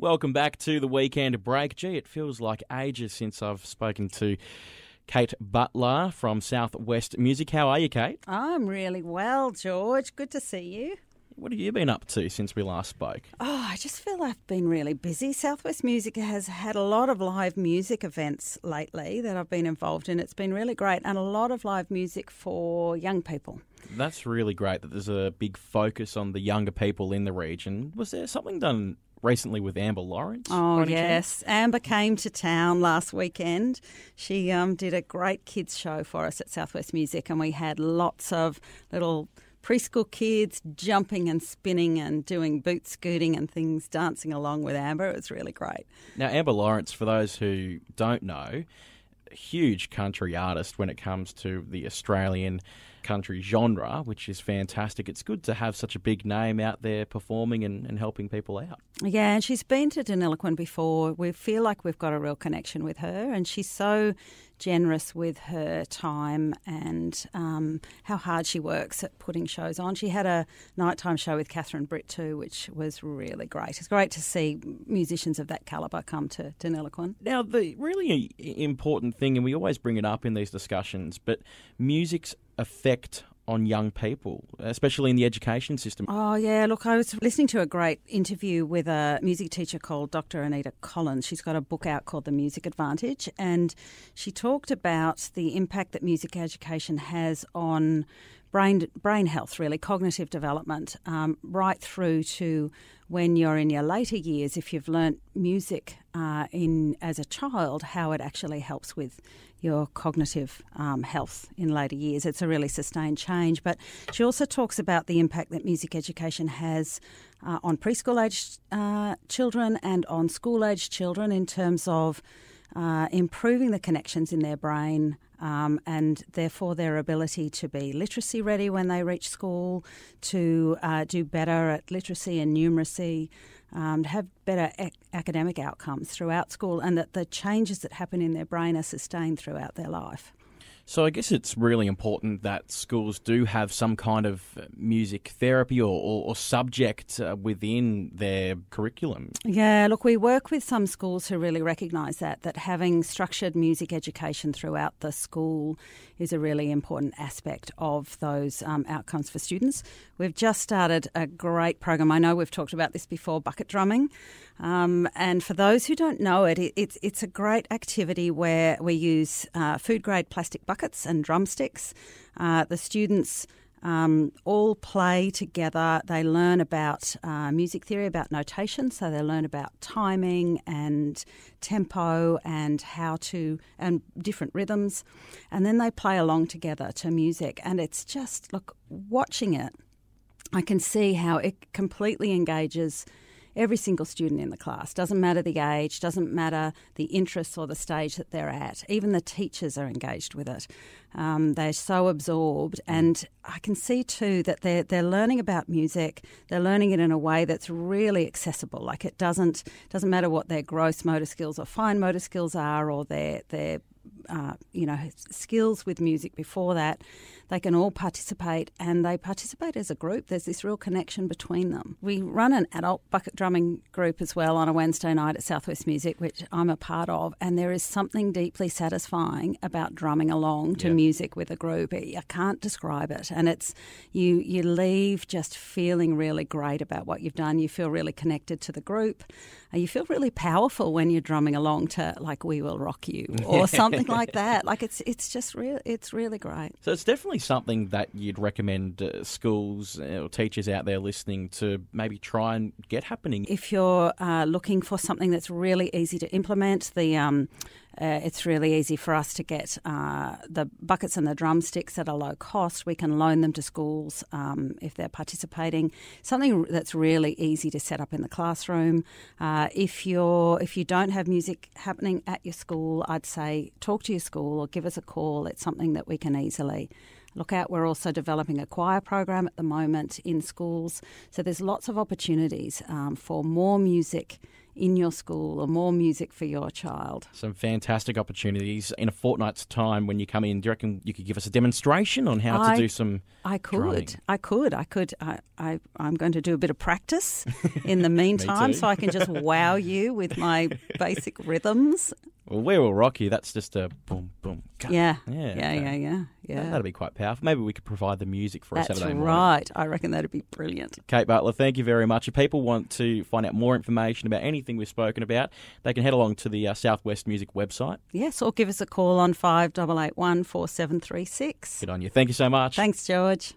Welcome back to the weekend break. Gee, it feels like ages since I've spoken to Kate Butler from South West Music. How are you, Kate? I'm really well, George. Good to see you. What have you been up to since we last spoke? Oh, I just feel I've been really busy. South West Music has had a lot of live music events lately that I've been involved in. It's been really great, and a lot of live music for young people. That's really great that there's a big focus on the younger people in the region. Was there something done recently with Amber Lawrence? Oh, yes. Amber came to town last weekend. She um, did a great kids show for us at South West Music, and we had lots of little preschool kids jumping and spinning and doing boot scooting and things, dancing along with Amber. It was really great. Now, Amber Lawrence, for those who don't know, huge country artist when it comes to the Australian country genre, which is fantastic. It's good to have such a big name out there performing and, and helping people out. Yeah, and she's been to Deniliquin before. We feel like we've got a real connection with her, and she's so generous with her time and um, how hard she works at putting shows on. She had a nighttime show with Catherine Britt too, which was really great. It's great to see musicians of that calibre come to, to Now, the really important thing, and we always bring it up in these discussions, but music's effect on young people, especially in the education system? Oh, yeah. Look, I was listening to a great interview with a music teacher called Dr. Anita Collins. She's got a book out called The Music Advantage, and she talked about the impact that music education has on brain brain health, really cognitive development, um, right through to when you're in your later years. If you've learnt music uh, in as a child, how it actually helps with your cognitive um, health in later years. It's a really sustained change. But she also talks about the impact that music education has uh, on preschool age uh, children and on school age children in terms of uh, improving the connections in their brain. Um, and therefore, their ability to be literacy ready when they reach school, to uh, do better at literacy and numeracy, um, to have better ac- academic outcomes throughout school, and that the changes that happen in their brain are sustained throughout their life. So I guess it's really important that schools do have some kind of music therapy or, or, or subject uh, within their curriculum. Yeah, look, we work with some schools who really recognise that that having structured music education throughout the school is a really important aspect of those um, outcomes for students. We've just started a great program. I know we've talked about this before, bucket drumming. Um, and for those who don't know it, it, it's, it's a great activity where we use uh, food grade plastic buckets and drumsticks. Uh, the students um, all play together. They learn about uh, music theory, about notation, so they learn about timing and tempo and how to, and different rhythms. And then they play along together to music. And it's just, look, watching it, I can see how it completely engages every single student in the class. Doesn't matter the age, doesn't matter the interests or the stage that they're at. Even the teachers are engaged with it. Um, they're so absorbed, and I can see too that they're they're learning about music. They're learning it in a way that's really accessible. Like it doesn't doesn't matter what their gross motor skills or fine motor skills are, or their their uh, you know skills with music before that they can all participate and they participate as a group. There's this real connection between them. We run an adult bucket drumming group as well on a Wednesday night at South West Music, which I'm a part of, and there is something deeply satisfying about drumming along to yeah. music with a group. I can't describe it, and it's you you leave just feeling really great about what you've done. You feel really connected to the group. You feel really powerful when you're drumming along to like "We Will Rock You" or something like that. Like it's it's just real. It's really great. So it's definitely something that you'd recommend uh, schools uh, or teachers out there listening to maybe try and get happening? If you're uh, looking for something that's really easy to implement, the um, uh, it's really easy for us to get uh, the buckets and the drumsticks at a low cost. We can loan them to schools um, if they're participating. Something that's really easy to set up in the classroom. Uh, if you're if you don't have music happening at your school, I'd say talk to your school or give us a call. It's something that we can easily look out. We're also developing a choir program at the moment in schools. So there's lots of opportunities um, for more music in your school or more music for your child. Some fantastic opportunities in a fortnight's time when you come in. Do you reckon you could give us a demonstration on how I- to do some? I could? I could, I could. I, I, I'm going to do a bit of practice in the meantime, so I can just wow you with my basic rhythms. Well, we will rock you. That's just a boom, boom. Yeah, Yeah, yeah, okay. yeah, yeah, yeah. That, would be quite powerful. Maybe we could provide the music for a That's Saturday morning. right. I reckon that'd be brilliant. Kate Butler, thank you very much. If people want to find out more information about anything we've spoken about, they can head along to the uh, South West Music website. Yes, or give us a call on five double eight one four seven three six. Good on you. Thank you so much. Thanks, George.